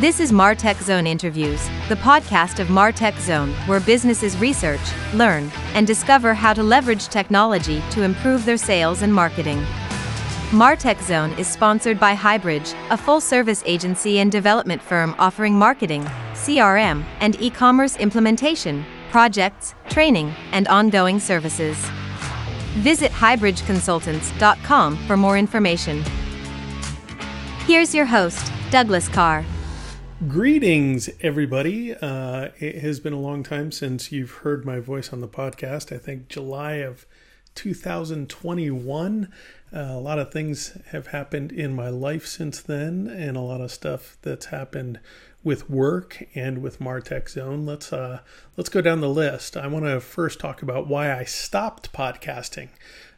This is Martech Zone Interviews, the podcast of Martech Zone, where businesses research, learn, and discover how to leverage technology to improve their sales and marketing. Martech Zone is sponsored by Highbridge, a full service agency and development firm offering marketing, CRM, and e commerce implementation, projects, training, and ongoing services. Visit highbridgeconsultants.com for more information. Here's your host, Douglas Karr. Greetings, everybody. Uh, it has been a long time since you've heard my voice on the podcast. I think July of 2021. Uh, a lot of things have happened in my life since then, and a lot of stuff that's happened with work and with Martech Zone. Let's uh, let's go down the list. I want to first talk about why I stopped podcasting.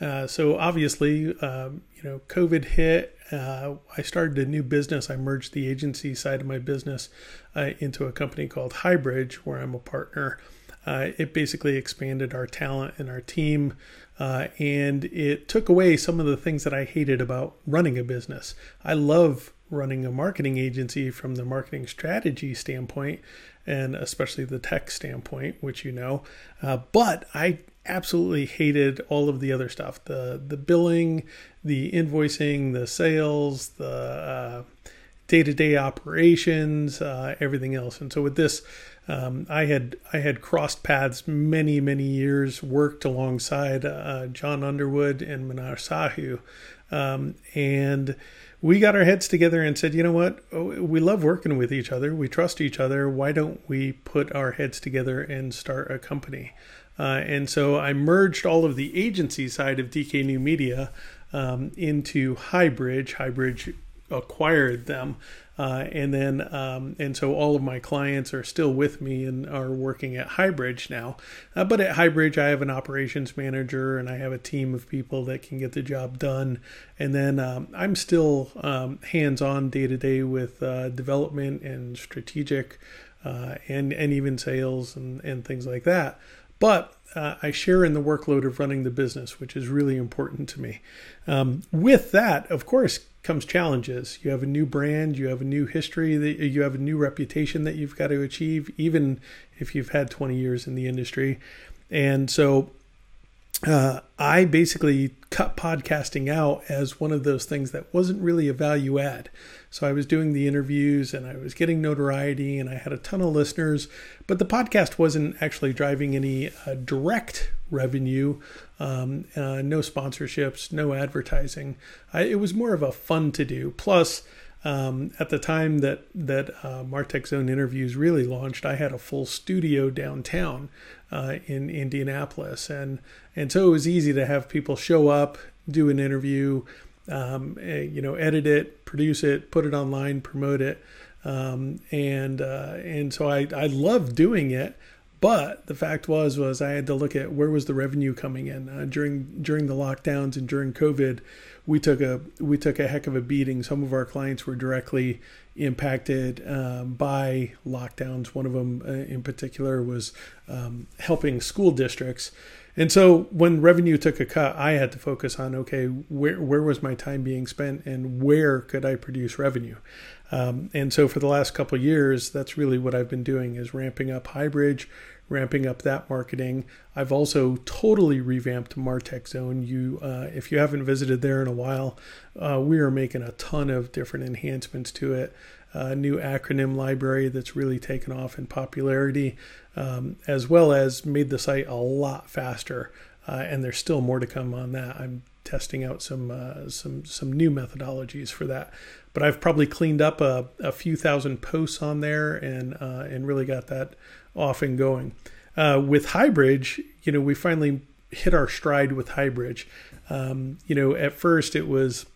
Uh, so obviously, um, you know, COVID hit. Uh, I started a new business. I merged the agency side of my business uh, into a company called Highbridge, where I'm a partner. Uh, it basically expanded our talent and our team, uh, and it took away some of the things that I hated about running a business. I love running a marketing agency from the marketing strategy standpoint, and especially the tech standpoint, which you know. Uh, but I absolutely hated all of the other stuff the the billing the invoicing the sales the uh, day-to-day operations uh, everything else and so with this um, I had I had crossed paths many many years worked alongside uh, John Underwood and Manar Sahu um, and we got our heads together and said, you know what? Oh, we love working with each other. We trust each other. Why don't we put our heads together and start a company? Uh, and so I merged all of the agency side of DK New Media um, into Highbridge. Highbridge acquired them. Uh, and then, um, and so all of my clients are still with me and are working at Highbridge now. Uh, but at Highbridge, I have an operations manager and I have a team of people that can get the job done. And then um, I'm still um, hands on day to day with uh, development and strategic uh, and, and even sales and, and things like that. But uh, I share in the workload of running the business, which is really important to me. Um, with that, of course, comes challenges. You have a new brand, you have a new history, that you have a new reputation that you've got to achieve, even if you've had 20 years in the industry. And so uh, I basically cut podcasting out as one of those things that wasn't really a value add. So I was doing the interviews and I was getting notoriety and I had a ton of listeners, but the podcast wasn't actually driving any uh, direct revenue, um, uh, no sponsorships, no advertising. I, it was more of a fun to do. Plus, um, at the time that that uh, Martech Zone interviews really launched, I had a full studio downtown uh, in Indianapolis, and and so it was easy to have people show up, do an interview, um, eh, you know, edit it, produce it, put it online, promote it, um, and uh, and so I I loved doing it. But the fact was was I had to look at where was the revenue coming in uh, during during the lockdowns and during COVID we took a we took a heck of a beating. Some of our clients were directly impacted um, by lockdowns. One of them, uh, in particular, was um, helping school districts. And so when revenue took a cut, I had to focus on okay, where where was my time being spent, and where could I produce revenue? Um, and so for the last couple years, that's really what I've been doing is ramping up Highbridge, ramping up that marketing. I've also totally revamped Martech Zone. You, uh, if you haven't visited there in a while, uh, we are making a ton of different enhancements to it. A new acronym library that's really taken off in popularity, um, as well as made the site a lot faster. Uh, and there's still more to come on that. I'm testing out some uh, some some new methodologies for that. But I've probably cleaned up a, a few thousand posts on there and uh, and really got that off and going. Uh, with Highbridge, you know, we finally hit our stride with Highbridge. Um, you know, at first it was,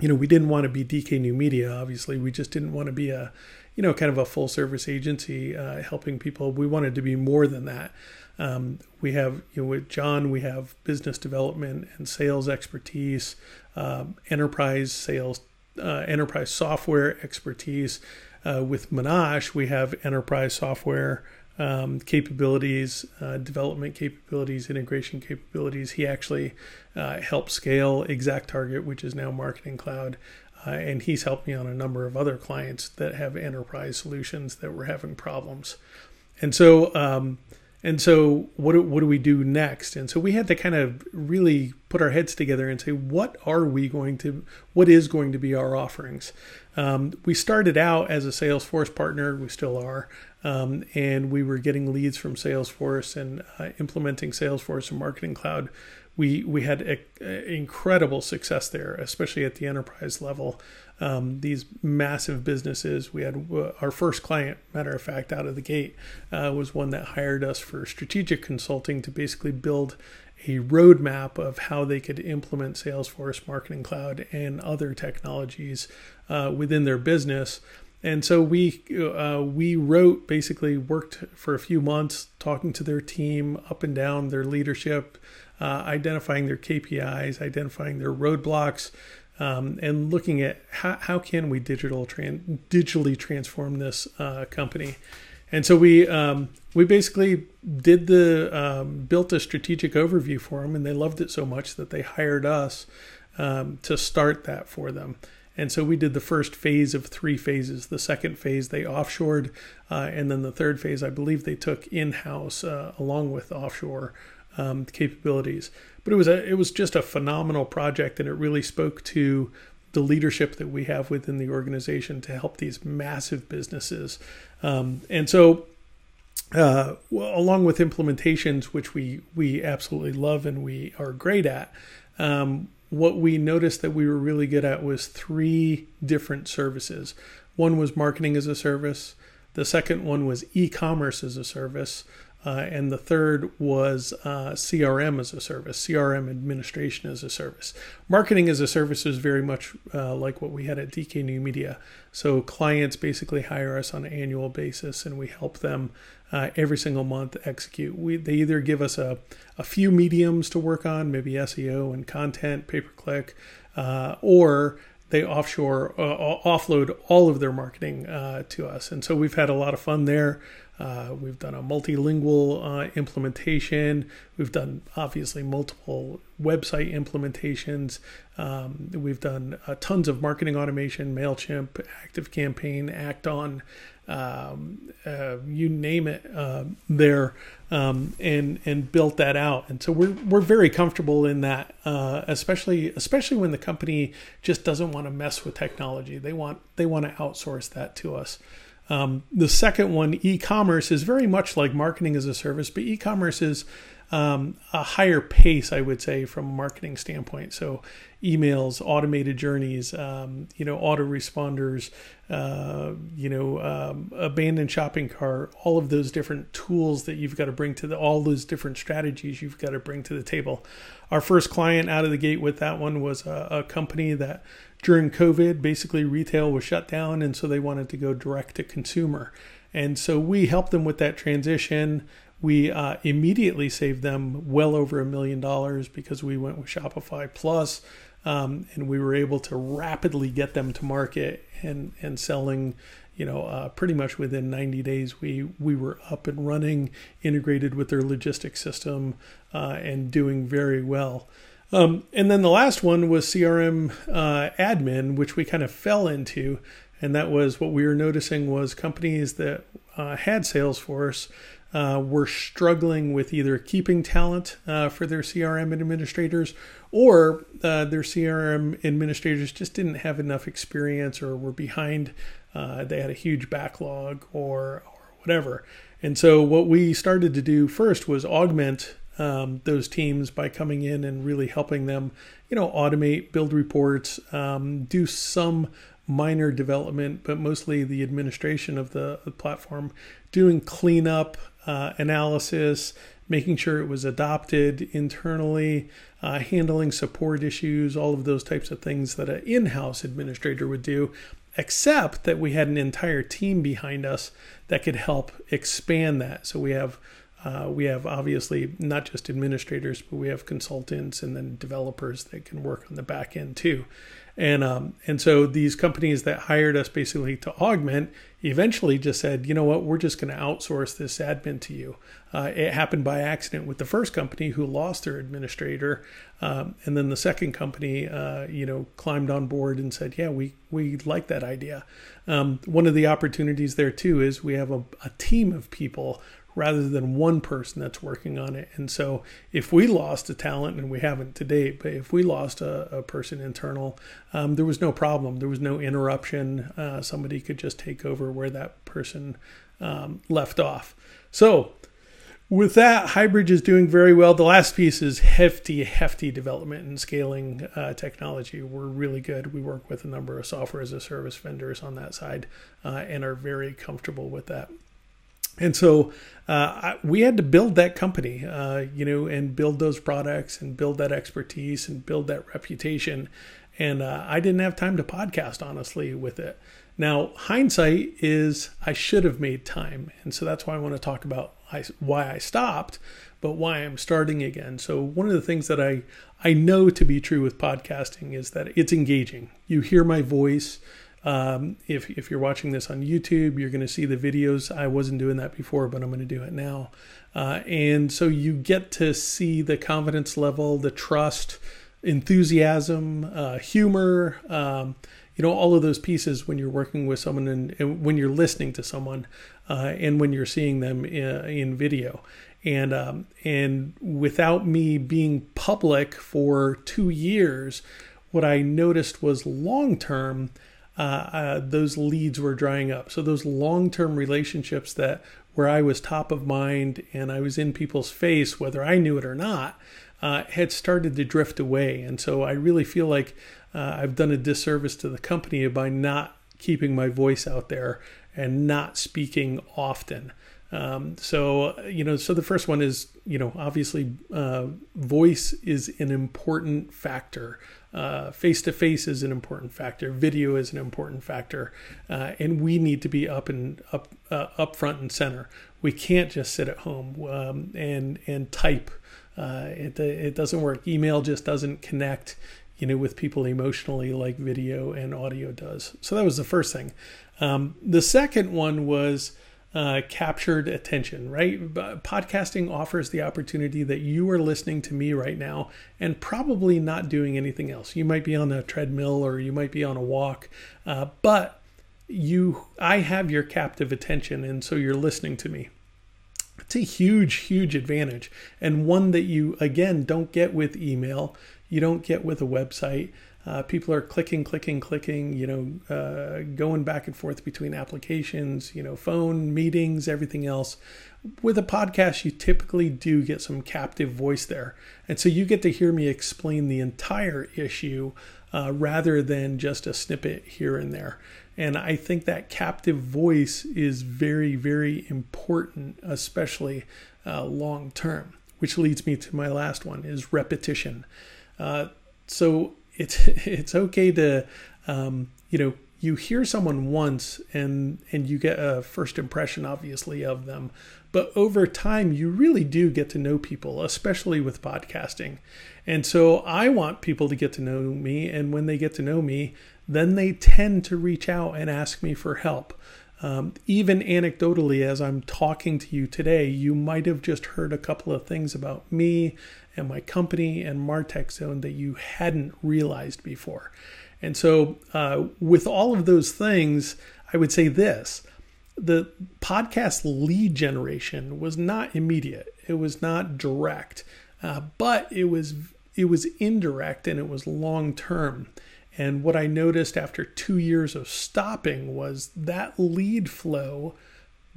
you know, we didn't want to be DK New Media. Obviously, we just didn't want to be a, you know, kind of a full service agency uh, helping people. We wanted to be more than that. Um, we have, you know, with John, we have business development and sales expertise, um, enterprise sales, uh, enterprise software expertise. Uh, with Minash, we have enterprise software um, capabilities, uh, development capabilities, integration capabilities. He actually uh, helped scale ExactTarget, which is now Marketing Cloud. Uh, and he's helped me on a number of other clients that have enterprise solutions that were having problems. And so, um, and so, what do, what do we do next? And so, we had to kind of really put our heads together and say, what are we going to, what is going to be our offerings? Um, we started out as a Salesforce partner, we still are, um, and we were getting leads from Salesforce and uh, implementing Salesforce and Marketing Cloud. We we had a, a incredible success there, especially at the enterprise level. Um, these massive businesses. We had uh, our first client, matter of fact, out of the gate, uh, was one that hired us for strategic consulting to basically build a roadmap of how they could implement Salesforce, Marketing Cloud, and other technologies uh, within their business. And so we uh, we wrote basically worked for a few months talking to their team up and down their leadership, uh, identifying their KPIs, identifying their roadblocks, um, and looking at how, how can we digital tran- digitally transform this uh, company. And so we um, we basically did the um, built a strategic overview for them, and they loved it so much that they hired us um, to start that for them. And so we did the first phase of three phases. The second phase they offshored, uh, and then the third phase I believe they took in house uh, along with offshore um, capabilities. But it was a it was just a phenomenal project, and it really spoke to the leadership that we have within the organization to help these massive businesses. Um, and so, uh, along with implementations, which we we absolutely love and we are great at, um, what we noticed that we were really good at was three different services. One was marketing as a service. The second one was e-commerce as a service. Uh, and the third was uh, CRM as a service, CRM administration as a service. Marketing as a service is very much uh, like what we had at DK New Media. So clients basically hire us on an annual basis, and we help them uh, every single month execute. We they either give us a, a few mediums to work on, maybe SEO and content, pay per click, uh, or they offshore uh, offload all of their marketing to us. And so we've had a lot of fun there. Uh, we've done a multilingual uh, implementation. We've done obviously multiple website implementations. Um, we've done uh, tons of marketing automation, MailChimp, ActiveCampaign, Act-On, um, uh, you name it uh, there, um, and and built that out. And so we're we're very comfortable in that, uh, especially especially when the company just doesn't want to mess with technology. They want they want to outsource that to us. Um, the second one, e commerce, is very much like marketing as a service, but e commerce is um, a higher pace, I would say, from a marketing standpoint. So, emails, automated journeys, um, you know, autoresponders, uh, you know, um, abandoned shopping cart, all of those different tools that you've got to bring to the, all those different strategies you've got to bring to the table. Our first client out of the gate with that one was a, a company that during COVID, basically retail was shut down, and so they wanted to go direct to consumer. And so we helped them with that transition. We uh, immediately saved them well over a million dollars because we went with Shopify Plus, um, and we were able to rapidly get them to market and and selling. You know, uh, pretty much within 90 days, we we were up and running, integrated with their logistics system, uh, and doing very well. Um, and then the last one was CRM uh, admin, which we kind of fell into. And that was what we were noticing was companies that uh, had Salesforce uh, were struggling with either keeping talent uh, for their CRM administrators or uh, their CRM administrators just didn't have enough experience or were behind. Uh, they had a huge backlog or, or whatever. And so what we started to do first was augment um, those teams by coming in and really helping them, you know, automate, build reports, um, do some minor development, but mostly the administration of the, the platform, doing cleanup, uh, analysis, making sure it was adopted internally, uh, handling support issues, all of those types of things that an in house administrator would do, except that we had an entire team behind us that could help expand that. So we have uh, we have obviously not just administrators, but we have consultants and then developers that can work on the back end too. And um, and so these companies that hired us basically to augment eventually just said, you know what, we're just going to outsource this admin to you. Uh, it happened by accident with the first company who lost their administrator, um, and then the second company, uh, you know, climbed on board and said, yeah, we we like that idea. Um, one of the opportunities there too is we have a, a team of people rather than one person that's working on it. And so if we lost a talent, and we haven't to date, but if we lost a, a person internal, um, there was no problem. There was no interruption. Uh, somebody could just take over where that person um, left off. So with that, Highbridge is doing very well. The last piece is hefty, hefty development and scaling uh, technology. We're really good. We work with a number of software as a service vendors on that side uh, and are very comfortable with that. And so uh, we had to build that company, uh, you know, and build those products and build that expertise and build that reputation. And uh, I didn't have time to podcast, honestly, with it. Now, hindsight is I should have made time. And so that's why I want to talk about why I stopped, but why I'm starting again. So, one of the things that I, I know to be true with podcasting is that it's engaging. You hear my voice. Um, if, if you're watching this on YouTube, you're going to see the videos. I wasn't doing that before, but I'm going to do it now. Uh, and so you get to see the confidence level, the trust, enthusiasm, uh, humor, um, you know, all of those pieces when you're working with someone and, and when you're listening to someone uh, and when you're seeing them in, in video. And, um, and without me being public for two years, what I noticed was long term, uh, uh, those leads were drying up. So those long-term relationships that where I was top of mind and I was in people's face, whether I knew it or not, uh, had started to drift away. And so I really feel like uh, I've done a disservice to the company by not keeping my voice out there and not speaking often. Um, so you know, so the first one is you know obviously uh, voice is an important factor. Face to face is an important factor. Video is an important factor, uh, and we need to be up and up uh, up front and center. We can't just sit at home um, and and type. Uh, it it doesn't work. Email just doesn't connect you know, with people emotionally like video and audio does. So that was the first thing. Um, the second one was uh, captured attention, right? Podcasting offers the opportunity that you are listening to me right now and probably not doing anything else. You might be on a treadmill or you might be on a walk, uh, but you, I have your captive attention, and so you're listening to me. It's a huge, huge advantage, and one that you again don't get with email. You don't get with a website. Uh, people are clicking, clicking, clicking, you know, uh, going back and forth between applications, you know, phone, meetings, everything else. With a podcast, you typically do get some captive voice there. And so you get to hear me explain the entire issue uh, rather than just a snippet here and there. And I think that captive voice is very, very important, especially uh, long term, which leads me to my last one is repetition. Uh, so it's it's okay to um, you know you hear someone once and and you get a first impression obviously of them. But over time you really do get to know people especially with podcasting. And so i want people to get to know me and when they get to know me then they tend to reach out and ask me for help. Um, even anecdotally, as I'm talking to you today, you might have just heard a couple of things about me and my company and Martech Zone that you hadn't realized before. And so, uh, with all of those things, I would say this the podcast lead generation was not immediate, it was not direct, uh, but it was it was indirect and it was long term. And what I noticed after two years of stopping was that lead flow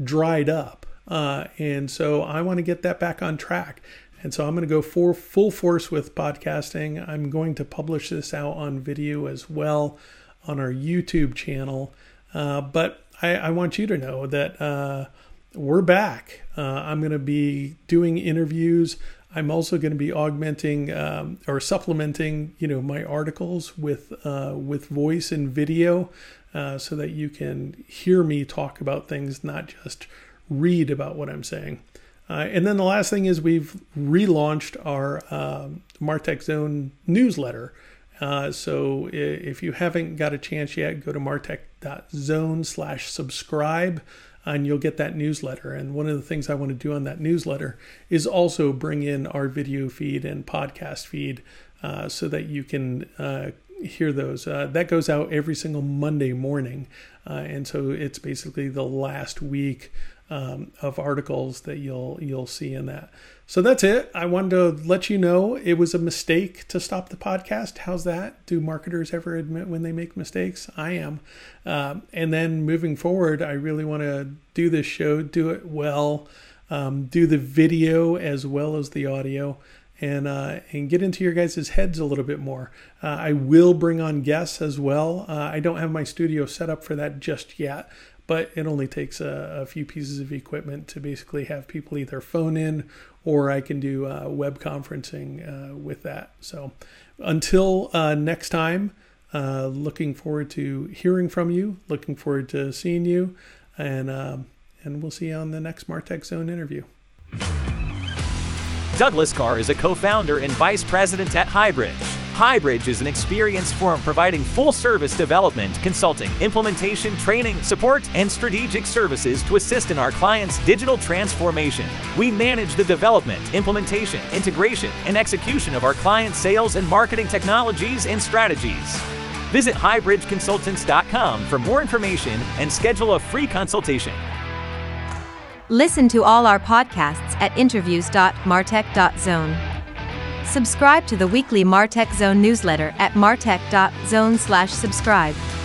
dried up. Uh, and so I want to get that back on track. And so I'm going to go for full force with podcasting. I'm going to publish this out on video as well on our YouTube channel. Uh, but I, I, want you to know that uh, we're back. Uh, I'm going to be doing interviews. I'm also going to be augmenting um, or supplementing, you know, my articles with uh, with voice and video, uh, so that you can hear me talk about things, not just read about what I'm saying. Uh, and then the last thing is we've relaunched our um, Martech Zone newsletter, Uh, so if you haven't got a chance yet, go to martech.zone slash subscribe and you'll get that newsletter. And one of the things I want to do on that newsletter is also bring in our video feed and podcast feed uh, so that you can uh, hear those. Uh, that goes out every single Monday morning. Uh, and so it's basically the last week um, of articles that you'll you'll see in that. So that's it. I wanted to let you know it was a mistake to stop the podcast. How's that? Do marketers ever admit when they make mistakes? I am. Um, and then moving forward, I really want to do this show, do it well, um, do the video as well as the audio. And, uh, and get into your guys' heads a little bit more. Uh, I will bring on guests as well. Uh, I don't have my studio set up for that just yet, but it only takes a, a, few pieces of equipment to basically have people either phone in or I can do uh, web conferencing uh, with that. So until uh, next time, uh, looking forward to hearing from you, looking forward to seeing you, and, um, and we'll see you on the next Martech Zone interview. Douglas Karr is a co founder and vice president at Highbridge. Highbridge is an experienced firm providing full service development, consulting, implementation, training, support, and strategic services to assist in our clients' digital transformation. We manage the development, implementation, integration, and execution of our clients' sales and marketing technologies and strategies. Visit highbridgeconsultants.com for more information and schedule a free consultation. Listen to all our podcasts at interviews.martech.zone. Subscribe to the weekly Martech Zone newsletter at martech.zone/subscribe.